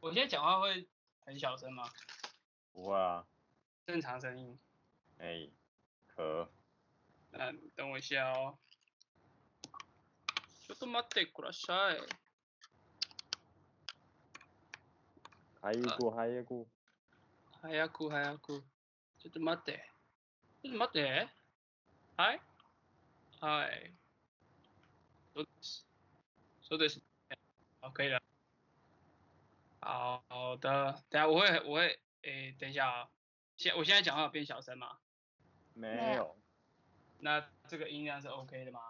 我现在讲话会很小声吗？不会啊，正常声音。哎、欸，可。那等我一下哦。ちょっと待ってください。早く早く。早く早く。ちょっと待って。ちょっと待って。はい。はい。そうです。そうです。好，可以了。 好好的，等下我会我会诶，等一下啊，现我现在讲话有变小声吗？没有。那这个音量是 OK 的吗？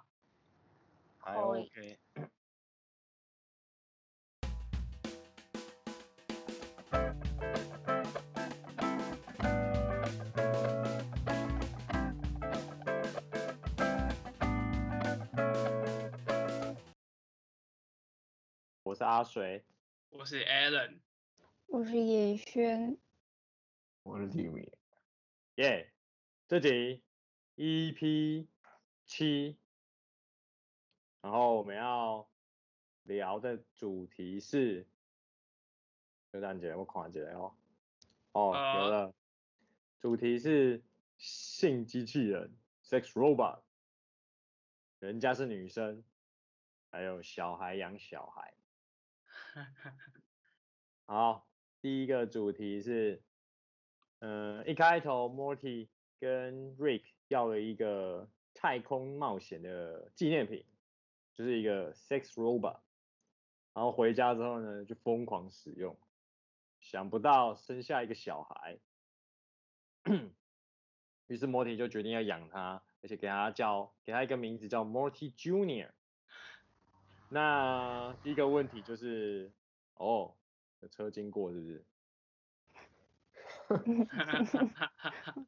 还 OK。我是阿水，我是 Alan，我是叶轩，我是 Timmy，耶，这集 EP 七，然后我们要聊的主题是，圣诞节我看起来哦，哦，uh, 有了，主题是性机器人 （sex robot），人家是女生，还有小孩养小孩。好，第一个主题是，嗯、呃，一开头 Morty 跟 Rick 要了一个太空冒险的纪念品，就是一个 sex robot，然后回家之后呢，就疯狂使用，想不到生下一个小孩，于是 Morty 就决定要养它，而且给他叫给他一个名字叫 Morty Junior。那第一个问题就是，哦，有车经过是不是？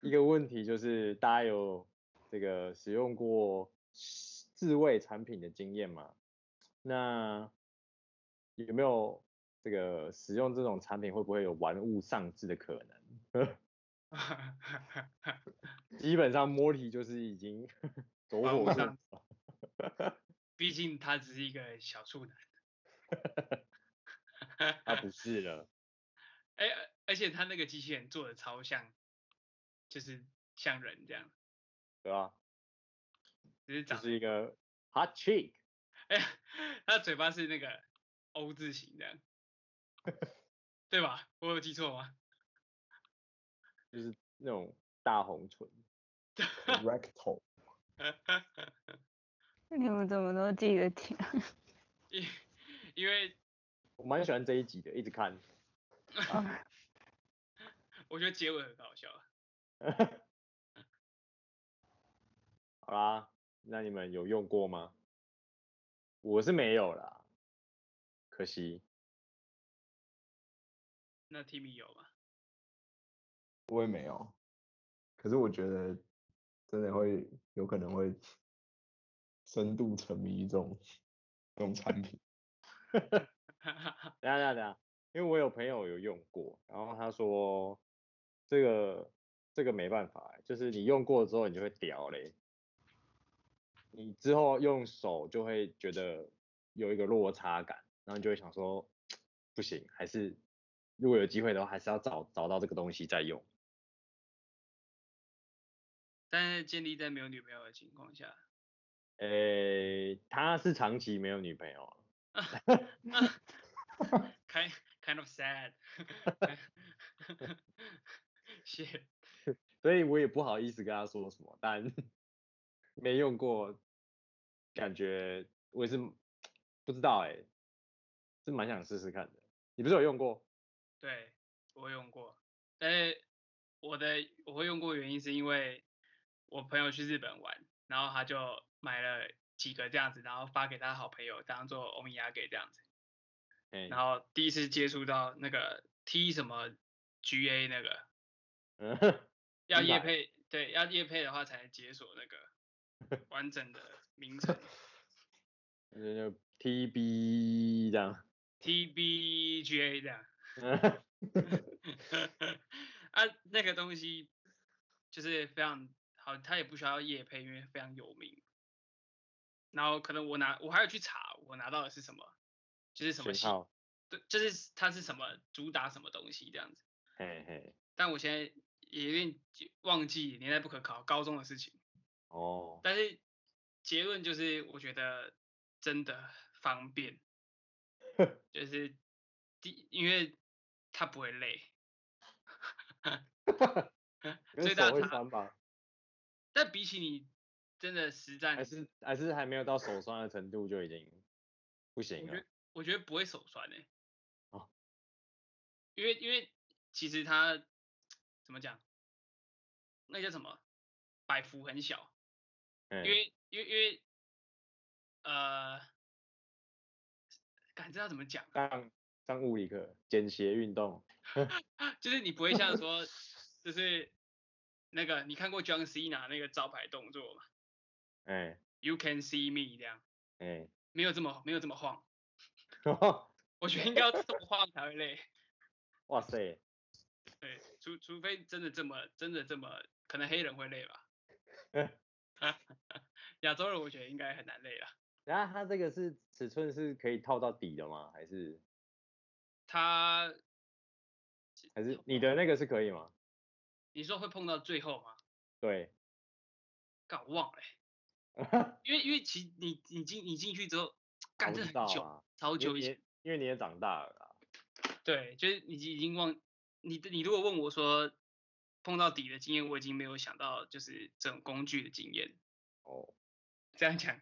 一个问题就是，大家有这个使用过自慰产品的经验吗？那有没有这个使用这种产品会不会有玩物丧志的可能？基本上，Morty 就是已经 走火入魔。毕竟他只是一个小处男，他不是了。哎，而且他那个机器人做的超像，就是像人这样，对吧？只是长就是一个 hot chick。哎呀，他的嘴巴是那个 O 字形这样，对吧？我有记错吗？就是那种大红唇，rectal。你们怎么都记得听？因 因为我蛮喜欢这一集的，一直看。我觉得结尾很搞笑。好啦，那你们有用过吗？我是没有啦，可惜。那 Timmy 有吗？我也没有，可是我觉得真的会有可能会。深度沉迷这种这种产品，等下等下等下，因为我有朋友有用过，然后他说这个这个没办法，就是你用过之后你就会屌嘞，你之后用手就会觉得有一个落差感，然后你就会想说不行，还是如果有机会的话，还是要找找到这个东西再用。但是建立在没有女朋友的情况下。诶，他是长期没有女朋友。kind kind of sad。所以我也不好意思跟他说什么，但没用过，感觉我也是不知道诶，是蛮想试试看的。你不是有用过？对，我用过。但是我的我会用过的原因是因为我朋友去日本玩，然后他就。买了几个这样子，然后发给他好朋友当做欧米亚给这样子。嗯。然后第一次接触到那个 T 什么 GA 那个，嗯。要业配，对，要业配的话才能解锁那个 完整的名称。那就 TB 这样。TBGA 这样。啊，那个东西就是非常好，它也不需要夜配，因为非常有名。然后可能我拿我还要去查，我拿到的是什么，就是什么型号，对，就是它是什么主打什么东西这样子。嘿嘿。但我现在也有点忘记年代不可考高中的事情。哦。但是结论就是，我觉得真的方便，就是第，因为他不会累。所以大家酸吧。但比起你真的实战，还是还是还没有到手酸的程度就已经不行了。我觉得我觉得不会手酸诶、欸。哦。因为因为其实他怎么讲？那叫什么？摆幅很小。嗯。因为因为因为呃，感知道怎么讲？上上物理课，简谐运动。就是你不会像说，就是。那个你看过 John Cena 那个招牌动作吗？哎、欸、，You can see me 这样，哎、欸，没有这么没有这么晃，我觉得应该要这么晃才会累。哇塞，对，除除非真的这么真的这么，可能黑人会累吧。亚洲人我觉得应该很难累了。然后它这个是尺寸是可以套到底的吗？还是？它还是你的那个是可以吗？你说会碰到最后吗？对，搞忘了、欸，因为因为其你你进你进去之后，干这很久，啊、超久以前，因为你也长大了啦。对，就是你已经忘你你如果问我说碰到底的经验，我已经没有想到就是这种工具的经验。哦，这样讲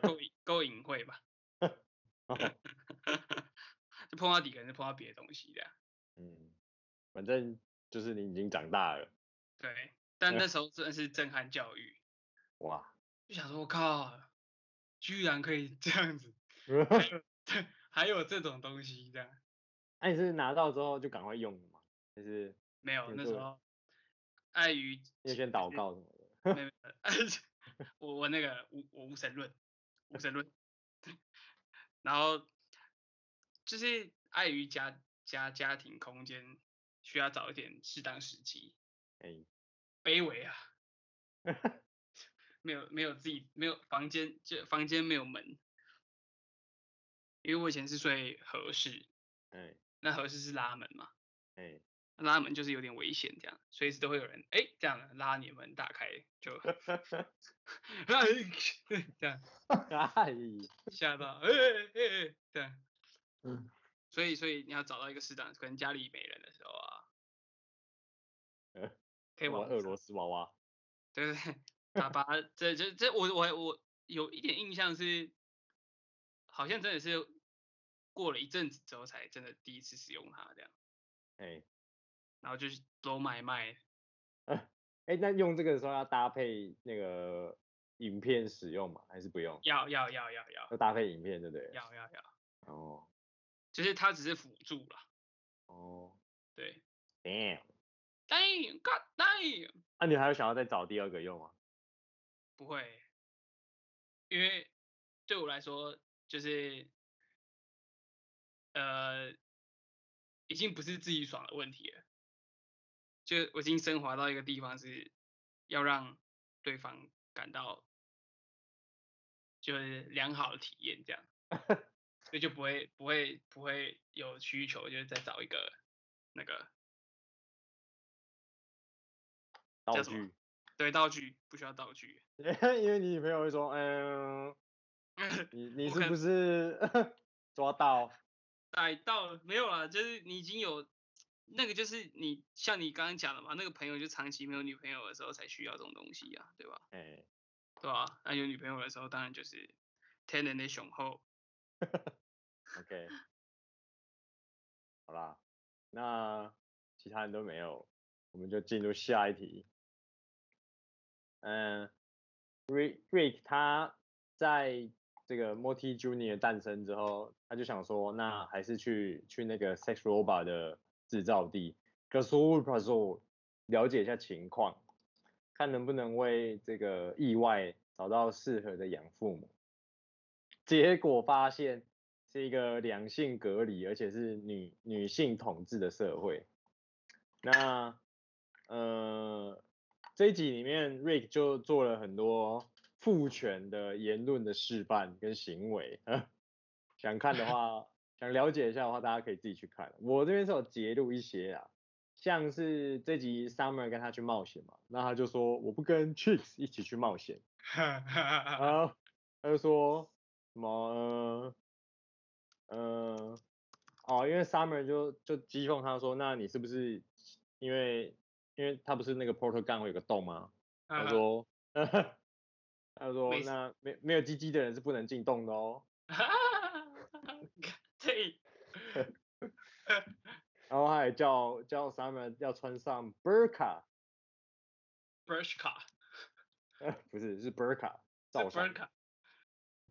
够够隐晦吧？就碰到底可能是碰到别的东西的。嗯，反正。就是你已经长大了，对，但那时候真的是震撼教育，哇，就想说我靠，居然可以 这样子，还，还有这种东西这样，那、啊、你是拿到之后就赶快用了吗？就是没有，那时候碍于要先祷告什么的，没有，我我那个无我无神论，无神论，然后就是碍于家家家庭空间。需要找一点适当时机。哎、欸，卑微啊，没有没有自己没有房间，就房间没有门，因为我以前是睡和室，哎、欸，那和室是拉门嘛，哎、欸，拉门就是有点危险，这样随时都会有人哎、欸、这样拉你门打开就，这样，吓到，哎哎哎，这样，嗯。所以，所以你要找到一个适当，可能家里没人的时候啊，呃，可以玩俄罗斯娃娃，对对对，打把这这这我我我有一点印象是，好像真的是过了一阵子之后才真的第一次使用它这样，哎、欸，然后就是都买卖，哎、欸，那用这个的时候要搭配那个影片使用吗？还是不用？要要要要要，要搭配影片对不对？要要要，哦。就是它只是辅助啦。哦，对。Damn，Damn，God damn。那你还有想要再找第二个用吗？不会，因为对我来说，就是呃，已经不是自己爽的问题了。就我已经升华到一个地方，是要让对方感到就是良好的体验，这样。所以就不会不会不会有需求，就是再找一个那个道具，对，道具不需要道具，因为你女朋友会说，嗯，你 你是不是 抓到逮到没有啦，就是你已经有那个，就是你像你刚刚讲的嘛，那个朋友就长期没有女朋友的时候才需要这种东西啊，对吧？哎，对吧？那有女朋友的时候，当然就是天然的雄厚。OK，好啦，那其他人都没有，我们就进入下一题。嗯，Rick 他在这个 Morty Junior 诞生之后，他就想说，那还是去去那个 Sex Robot 的制造地 Gazoo 了解一下情况，看能不能为这个意外找到适合的养父母。结果发现。是一个两性隔离，而且是女女性统治的社会。那呃这一集里面，Rick 就做了很多父权的言论的示范跟行为。想看的话，想了解一下的话，大家可以自己去看。我这边是有截录一些啊，像是这集 Summer 跟他去冒险嘛，那他就说我不跟 Chicks 一起去冒险，然后他就说什么呃，呃哦，因为 Summer 就就讥讽他说，那你是不是因为因为他不是那个 portal gun 会有个洞吗？他说，他说那没没有鸡鸡的人是不能进洞的哦。对。然后他还叫叫 Summer 要穿上 Burka。Burka。不是，是 Burka。是 Burka。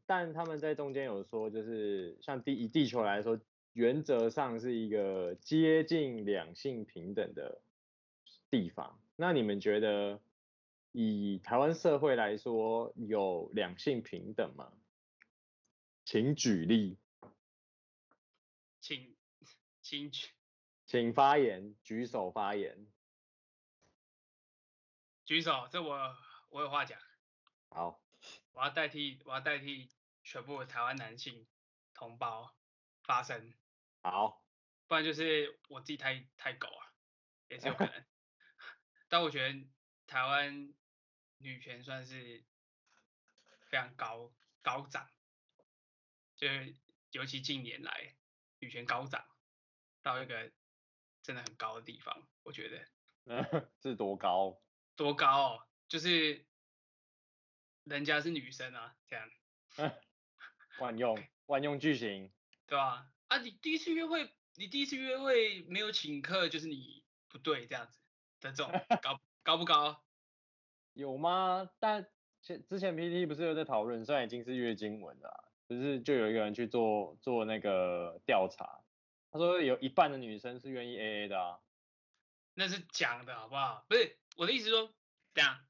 但他们在中间有说，就是像地以地球来说，原则上是一个接近两性平等的地方。那你们觉得？以台湾社会来说，有两性平等吗？请举例。请请举，请发言，举手发言。举手，这我我有话讲。好，我要代替我要代替全部台湾男性同胞发声。好，不然就是我自己太太狗啊，也是有可能。但我觉得台湾。女权算是非常高高涨，就是尤其近年来女权高涨到一个真的很高的地方，我觉得。是多高？多高哦？就是人家是女生啊，这样。万用万用句型。对啊，啊，你第一次约会，你第一次约会没有请客，就是你不对这样子的这种高高不高？有吗？但前之前 PTT 不是有在讨论，虽然已经是月经文了，就是就有一个人去做做那个调查，他说有一半的女生是愿意 AA 的啊。那是讲的好不好？不是我的意思说，这样，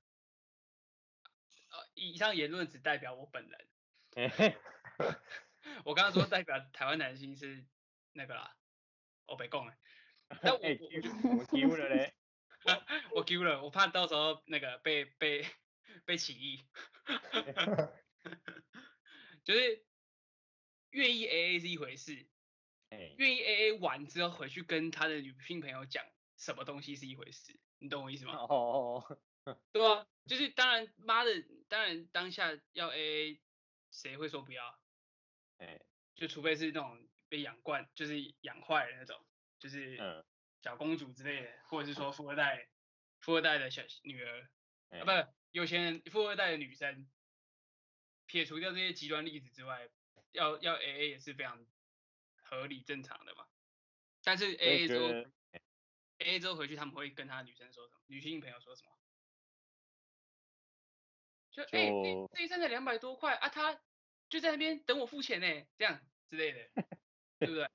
呃，以上言论只代表我本人。我刚刚说代表台湾男性是那个啦，我被讲了。那我我丢了嘞。我丢了，我怕到时候那个被被被起义，就是愿意 AA 是一回事，愿意 AA 完之后回去跟他的女性朋友讲什么东西是一回事，你懂我意思吗？哦，对啊，就是当然妈的，当然当下要 AA，谁会说不要？哎，就除非是那种被养惯，就是养坏的那种，就是嗯。小公主之类的，或者是说富二代，富二代的小女儿，欸、啊，不是有钱人，富二代的女生，撇除掉这些极端例子之外，要要 A A 也是非常合理正常的嘛。但是 A A 之后，A A 之后回去他们会跟他女生说什么？女性朋友说什么？就哎，这一餐才两百多块啊，他就在那边等我付钱呢，这样之类的，对不对？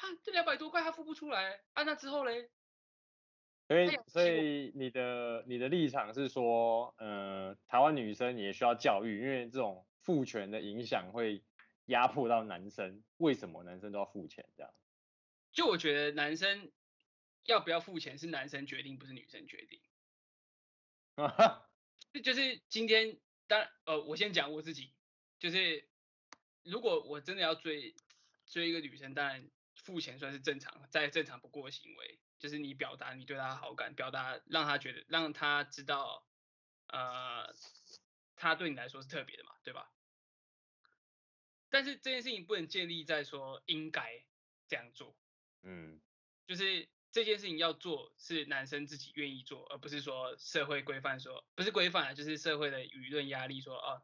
他这两百多块他付不出来，啊，那之后嘞？所以所以你的你的立场是说，呃，台湾女生也需要教育，因为这种父权的影响会压迫到男生。为什么男生都要付钱？这样？就我觉得男生要不要付钱是男生决定，不是女生决定。啊哈，就就是今天，当然呃，我先讲我自己，就是如果我真的要追追一个女生，当然。付钱算是正常，再正常不过的行为，就是你表达你对他好感，表达让他觉得，让他知道，呃，他对你来说是特别的嘛，对吧？但是这件事情不能建立在说应该这样做，嗯，就是这件事情要做是男生自己愿意做，而不是说社会规范说，不是规范，就是社会的舆论压力说，哦，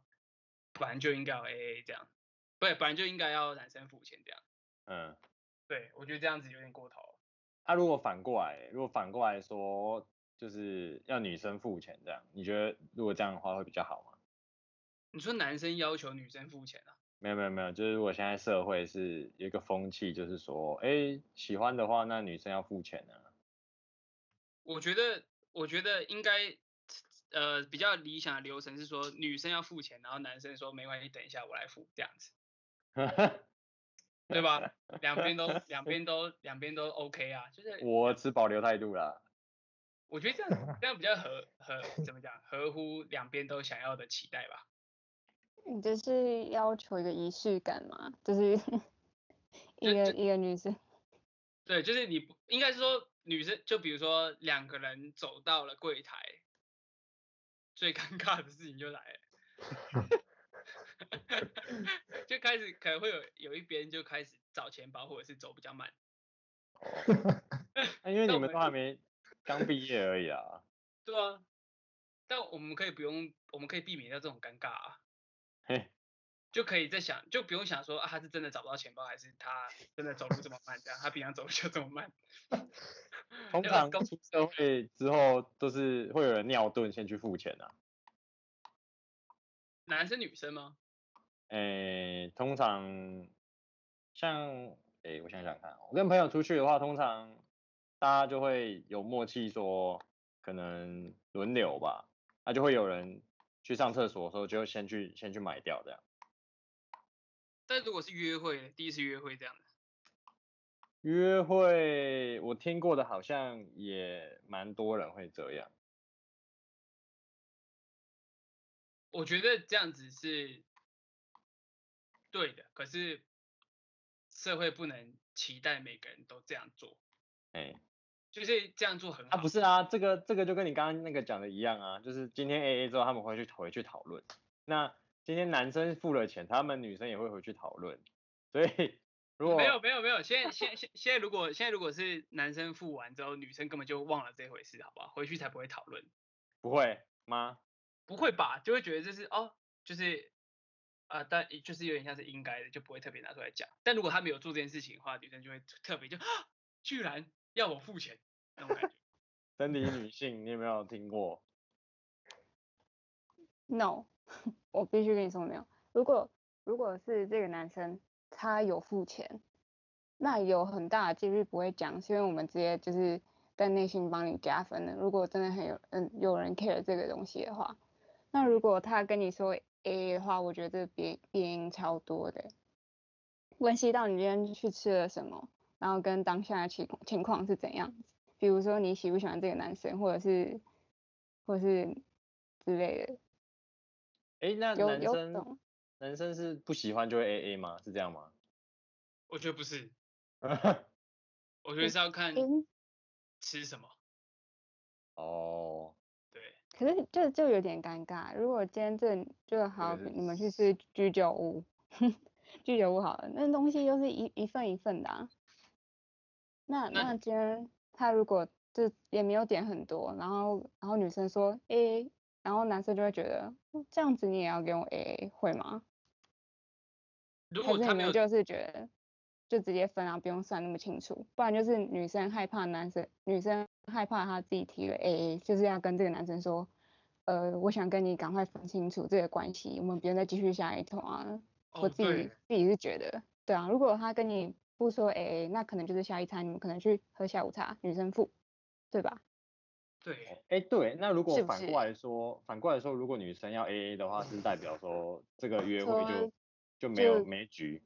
本来就应该要 AA 这样，不，本来就应该要男生付钱这样，嗯。对，我觉得这样子有点过头。啊，如果反过来，如果反过来说，就是要女生付钱这样，你觉得如果这样的话会比较好吗？你说男生要求女生付钱啊？没有没有没有，就是如果现在社会是有一个风气，就是说，哎，喜欢的话，那女生要付钱呢？我觉得，我觉得应该，呃，比较理想的流程是说，女生要付钱，然后男生说没关系，等一下我来付这样子。对吧？两边都两边都两边都 OK 啊，就是我持保留态度啦。我觉得这样这样比较合合怎么讲？合乎两边都想要的期待吧。你这是要求一个仪式感嘛？就是 一个一个女生。对，就是你不应该是说女生，就比如说两个人走到了柜台，最尴尬的事情就来了，就开始可能会有有一边就开始找钱包，或者是走比较慢。哦，因为你们都还没刚毕业而已啊。对啊，但我们可以不用，我们可以避免掉这种尴尬啊。嘿。就可以在想，就不用想说啊，他是真的找不到钱包，还是他真的走路这么慢？这样，他平常走路就这么慢。通常刚出社会之后，都是会有人尿遁先去付钱啊。男生女生吗？诶、欸，通常像诶、欸，我想想看，我跟朋友出去的话，通常大家就会有默契说，可能轮流吧，那就会有人去上厕所的时候，就先去先去买掉这样。但如果是约会，第一次约会这样的，约会我听过的好像也蛮多人会这样。我觉得这样子是对的，可是社会不能期待每个人都这样做。哎、欸，就是这样做很好。啊，不是啊，这个这个就跟你刚刚那个讲的一样啊，就是今天 AA 之后他们会去回去讨论。那今天男生付了钱，他们女生也会回去讨论，所以 如果没有没有没有，现在现现现在如果现在如果是男生付完之后，女生根本就忘了这回事，好不好？回去才不会讨论。不会吗？不会吧？就会觉得这是哦，就是啊、呃，但就是有点像是应该的，就不会特别拿出来讲。但如果他没有做这件事情的话，女生就会特别就啊，居然要我付钱那种感觉。生理女性，你有没有听过？No。我必须跟你说没有。如果如果是这个男生他有付钱，那有很大的几率不会讲，是因为我们直接就是在内心帮你加分的。如果真的很有嗯有人 care 这个东西的话，那如果他跟你说 AA 的话，我觉得变变因超多的，关系到你今天去吃了什么，然后跟当下的情情况是怎样子。比如说你喜不喜欢这个男生，或者是或者是之类的。哎、欸，那男生男生是不喜欢就会 A A 吗？是这样吗？我觉得不是，我觉得是要看吃什么。哦，对。可是就就有点尴尬，如果今天这就好，你们去吃居酒屋，居酒屋好了，那东西又是一一份一份的啊。那那，今天他如果就也没有点很多，然后然后女生说 A。然后男生就会觉得，这样子你也要给我 AA，会吗？如果他没有，就是觉得就直接分啊，不用算那么清楚，不然就是女生害怕男生，女生害怕她自己提了 AA，就是要跟这个男生说，呃，我想跟你赶快分清楚这个关系，我们不用再继续下一通啊。哦、我自己自己是觉得，对啊，如果他跟你不说 AA，那可能就是下一餐你们可能去喝下午茶，女生付，对吧？对，哎、欸，对，那如果反过来说，是是反过来说，如果女生要 AA 的话，是代表说这个约会就就没有没局。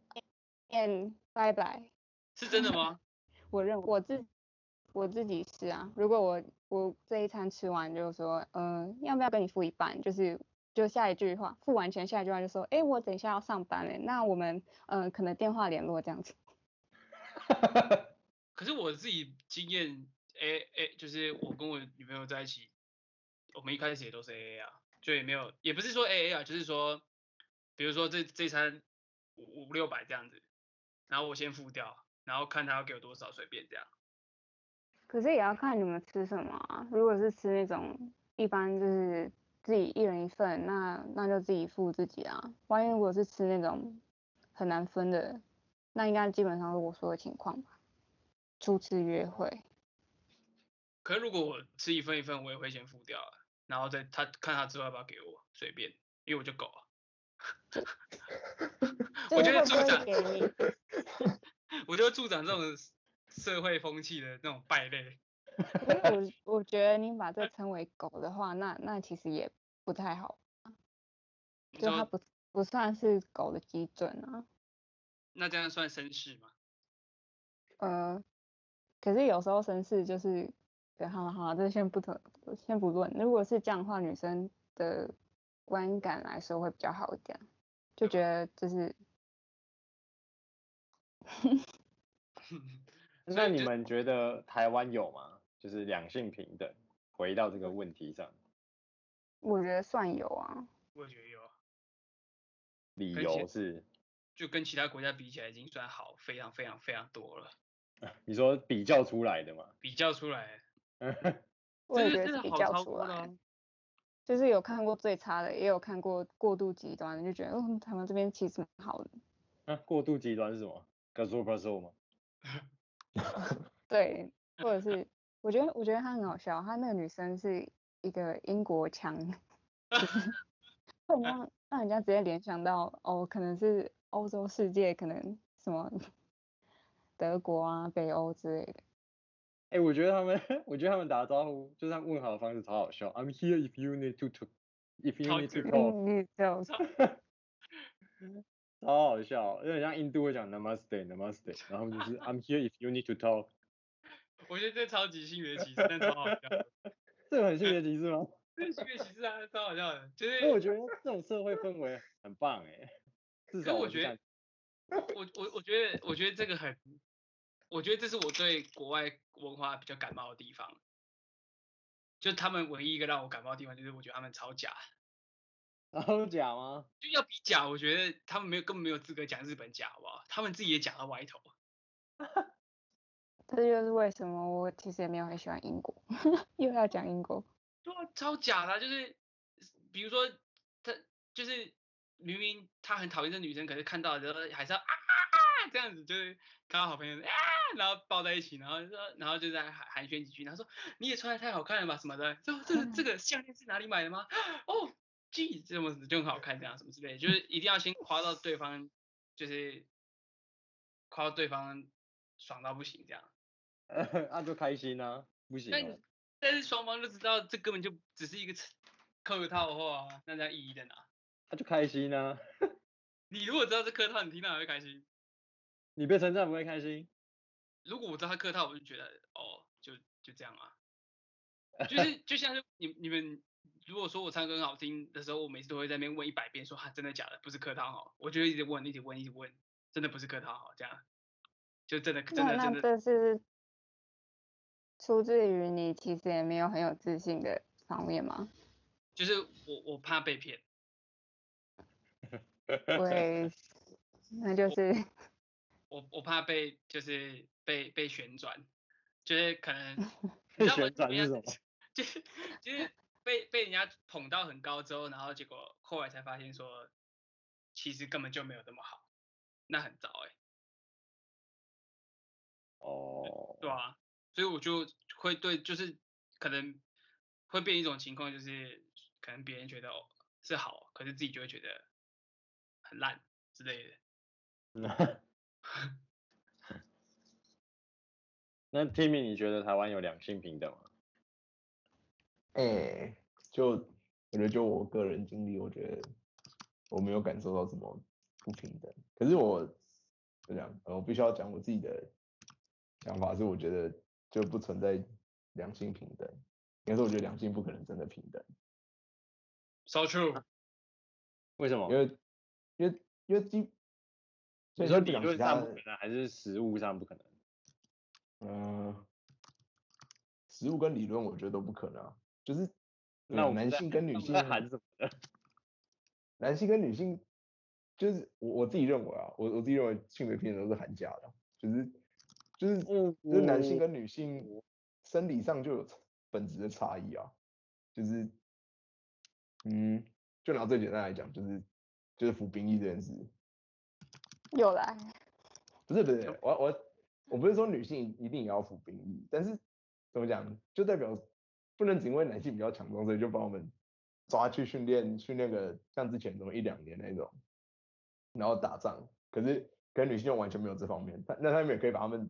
嗯，拜拜。是真的吗？我认我自我自己是啊，如果我我这一餐吃完就说，嗯、呃，要不要跟你付一半？就是就下一句话，付完钱下一句话就说，哎、欸，我等一下要上班了，那我们嗯、呃、可能电话联络这样子。可是我自己经验。A A 就是我跟我女朋友在一起，我们一开始也都是 A A 啊，就也没有，也不是说 A A 啊，就是说，比如说这这餐五五六百这样子，然后我先付掉，然后看他要给我多少，随便这样。可是也要看你们吃什么啊，如果是吃那种一般就是自己一人一份，那那就自己付自己啊。万一如果是吃那种很难分的，那应该基本上是我说的情况吧，初次约会。可是如果我吃一份一份，我也会先付掉啊，然后再他看他之后要不要给我，随便，因为我就狗啊。我觉得助长，我觉得助长这种社会风气的那种败类。我我觉得你把这称为狗的话，那那其实也不太好，就它不不算是狗的基准啊。那这样算绅士吗？呃，可是有时候绅士就是。对，好好，这先不谈，先不论。如果是这样的话，女生的观感来说会比较好一点，就觉得就是 那你们觉得台湾有吗？就是两性平等，回到这个问题上。我觉得算有啊。我也觉得有。理由是？就跟其他国家比起来，已经算好非常非常非常多了。你说比较出来的吗？比较出来。我也觉得是比较出来。就是有看过最差的，也有看过过度极端的，就觉得哦，他们这边其实蛮好的。啊，过度极端是什么？告诉我，告诉我吗？对，或者是我觉得我觉得他很好笑，他那个女生是一个英国腔，就是会让让人家直接联想到哦，可能是欧洲世界，可能什么 德国啊、北欧之类的。哎、欸，我觉得他们，我觉得他们打招呼，就是他问好的方式超好笑。I'm here if you need to talk, if you need to talk. 超好笑，有点像印度会讲 Namaste Namaste，然后就是 I'm here if you need to talk。我觉得这超级性别歧视，但超好笑。这个很性别歧视吗？这是性别歧视啊，超好笑的。就是，我觉得这种社会氛围很棒哎。至少我，我觉得，我我我觉得，我觉得这个很，我觉得这是我对国外文化比较感冒的地方。就他们唯一一个让我感冒的地方，就是我觉得他们超假。然后假吗？就要比假，我觉得他们没有根本没有资格讲日本假，好不好？他们自己也假到歪头。这就是为什么我其实也没有很喜欢英国，又要讲英国。对啊，超假的，就是比如说他就是明明他很讨厌这女生，可是看到的时候还是要啊这样子，就是看到好朋友啊，然后抱在一起，然后说然后就在寒寒暄几句，然后说你也穿的太好看了吧什么的，这这这个项链是哪里买的吗？哦。G 这么子就很好看，这样什么之类的，就是一定要先夸到对方，就是夸到对方爽到不行这样。呃，那就开心呢、啊，不行、哦。但但是双方就知道这根本就只是一个客套话，那这样意义在哪？那就开心呢、啊。你如果知道是客套，你听到还会开心？你被称赞不会开心？如果我知道他客套，我就觉得哦，就就这样啊。就是就像是你你们。如果说我唱歌很好听的时候，我每次都会在那边问一百遍说，说哈真的假的，不是客套哈，我就一直问，一直问，一直问，真的不是客套哈，这样就真的真的真的。这是出自于你其实也没有很有自信的方面吗？就是我我怕被骗。对，那就是我我，怕被就是被被旋转，就是可能 被旋转是什 么？就是就是。被被人家捧到很高之后，然后结果后来才发现说，其实根本就没有这么好，那很糟哎、欸。哦。对啊，所以我就会对，就是可能会变一种情况，就是可能别人觉得哦是好，可是自己就会觉得很烂之类的。那 那 Timmy，你觉得台湾有两性平等吗？哎、欸，就我觉得就我个人经历，我觉得我没有感受到什么不平等。可是我就这样，我必须要讲我自己的想法，是我觉得就不存在两性平等。应该说，我觉得两性不可能真的平等。So true。为什么？因为因为因为基，所以说理论上不可能，还是实物上不可能？嗯，实物跟理论我觉得都不可能啊。就是，那男性跟女性在谈什么？男性跟女性，就是我我自己认为啊，我我自己认为性别平等都是喊假的，就是就是就是男性跟女性生理上就有本质的差异啊，就是嗯，就拿最简单来讲，就是就是服兵役这件事。又来？不是不是，我我我不是说女性一定也要服兵役，但是怎么讲，就代表。不能只因为男性比较强壮，所以就把我们抓去训练，训练个像之前那么一两年那种，然后打仗。可是跟女性就完全没有这方面，那他们也可以把他们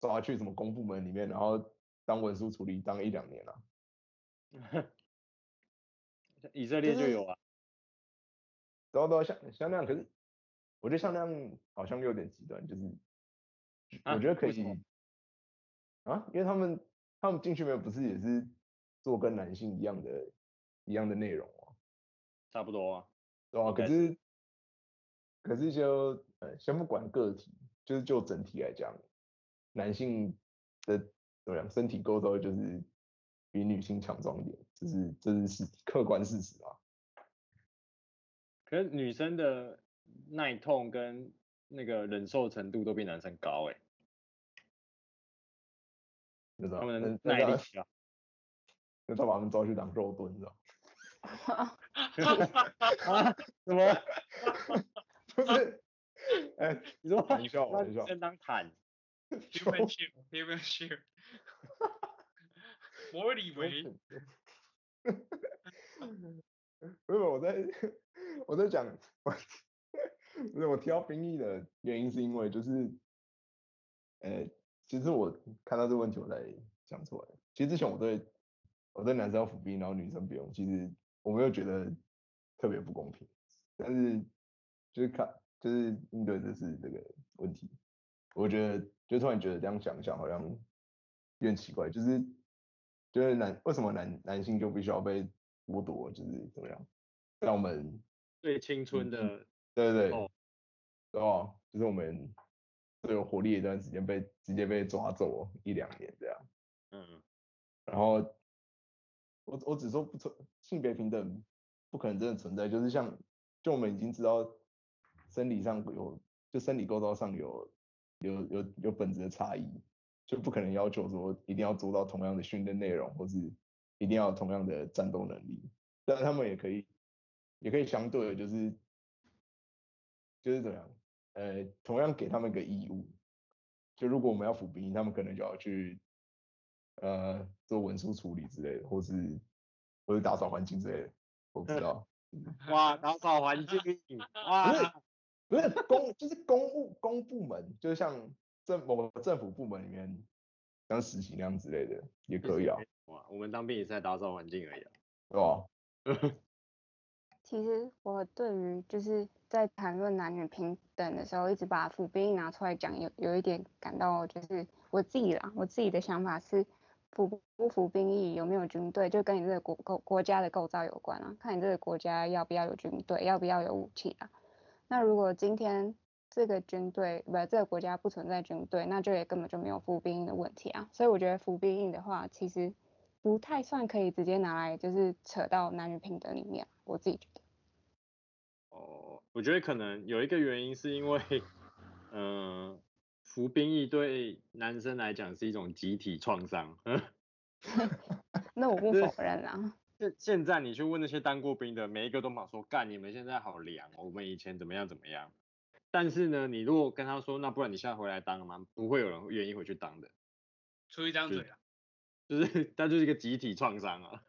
抓去什么公部门里面，然后当文书处理，当一两年了、啊。以色列就有啊，都都像像那样，可是我觉得像那样好像有点极端，就是我觉得可以啊，啊，因为他们他们进去没有，不是也是。做跟男性一样的，一样的内容哦，差不多啊，对啊，可是，可是就呃，先不管个体，就是就整体来讲，男性的怎么样身体构造就是比女性强壮一点，这是这是是客观事实啊。可是女生的耐痛跟那个忍受程度都比男生高哎、欸，知道他们的耐力 啊，那他把他们抓去当肉盾，你知道？啊？什么？不是？哎、欸，你说玩笑玩笑，先当坦，human shield，human shield，我以为。不是我在，我在讲，我我提到兵役的原因是因为就是，呃，其实我看到这个问题我才讲出来。其实之前我对我对男生要服兵，然后女生不用，其实我没有觉得特别不公平。但是就是看就是应对这是这个问题，我觉得就突然觉得这样想一想好像有点奇怪，就是就是男为什么男男性就必须要被剥夺就是怎么样，让我们最青春的，嗯、对对对，哦，哦，就是我们最有活力的一段时间被直接被抓走一两年这样，嗯，然后我我只说不存性别平等不可能真的存在，就是像就我们已经知道生理上有就生理构造上有有有有本质的差异，就不可能要求说一定要做到同样的训练内容或是。一定要有同样的战斗能力，但是他们也可以，也可以相对的，就是就是怎么样，呃，同样给他们一个义务，就如果我们要服兵役，他们可能就要去，呃，做文书处理之类的，或是或是打扫环境之类的，我不知道。哇，打扫环境，哇，不是不是公，就是公务公部门，就是像政某个政府部门里面，像实习那样之类的，也可以啊。哇，我们当兵也是在打扫环境而已啊。哦。其实我对于就是在谈论男女平等的时候，一直把服兵役拿出来讲，有有一点感到就是我自己啦，我自己的想法是，服不服兵役，有没有军队，就跟你这个国构国家的构造有关啊，看你这个国家要不要有军队，要不要有武器啊。那如果今天这个军队不，这个国家不存在军队，那就也根本就没有服兵役的问题啊。所以我觉得服兵役的话，其实。不太算可以直接拿来就是扯到男女平等里面，我自己觉得。哦，我觉得可能有一个原因是因为，嗯、呃，服兵役对男生来讲是一种集体创伤。那我不否认啊。现现在你去问那些当过兵的，每一个都马说干，你们现在好凉，我们以前怎么样怎么样。但是呢，你如果跟他说，那不然你现在回来当了吗？不会有人愿意回去当的。出一张嘴啊。就是，它就是一个集体创伤啊。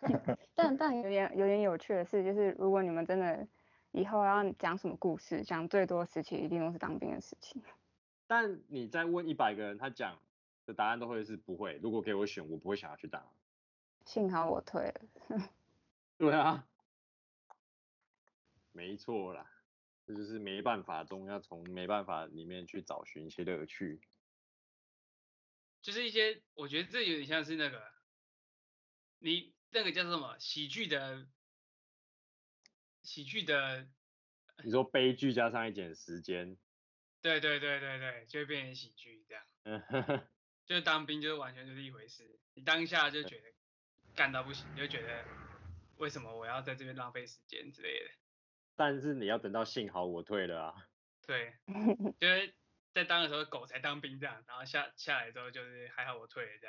但但有点有点有趣的是，就是如果你们真的以后要讲什么故事，讲最多事情一定都是当兵的事情。但你再问一百个人，他讲的答案都会是不会。如果给我选，我不会想要去当。幸好我退了。对啊，没错啦，这就是没办法中要从没办法里面去找寻一些乐趣。就是一些，我觉得这有点像是那个，你那个叫什么喜剧的，喜剧的，你说悲剧加上一点时间，对对对对对，就会变成喜剧这样。嗯，就是当兵就是完全就是一回事，你当下就觉得干到不行，就觉得为什么我要在这边浪费时间之类的。但是你要等到幸好我退了啊。对，就是。在当的时候，狗才当兵这样，然后下下来之后就是还好我退了这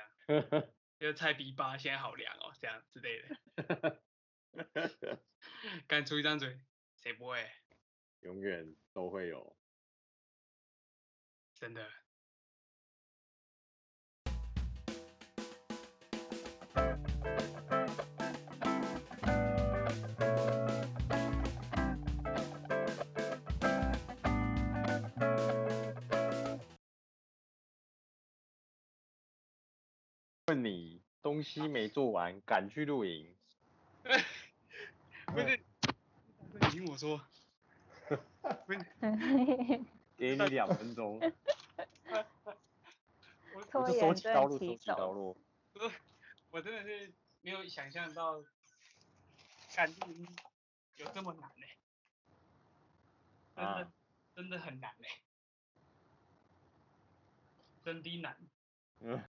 样，就菜逼吧，现在好凉哦，这样之类的。敢出一张嘴，谁不会？永远都会有，真的。问你东西没做完，赶去露营。不是，你听我说。给你两分钟。我是收起刀落，收起刀落。我真的是没有想象到，赶露营有这么难呢、欸。真的，真的很难呢、欸。真的难。嗯。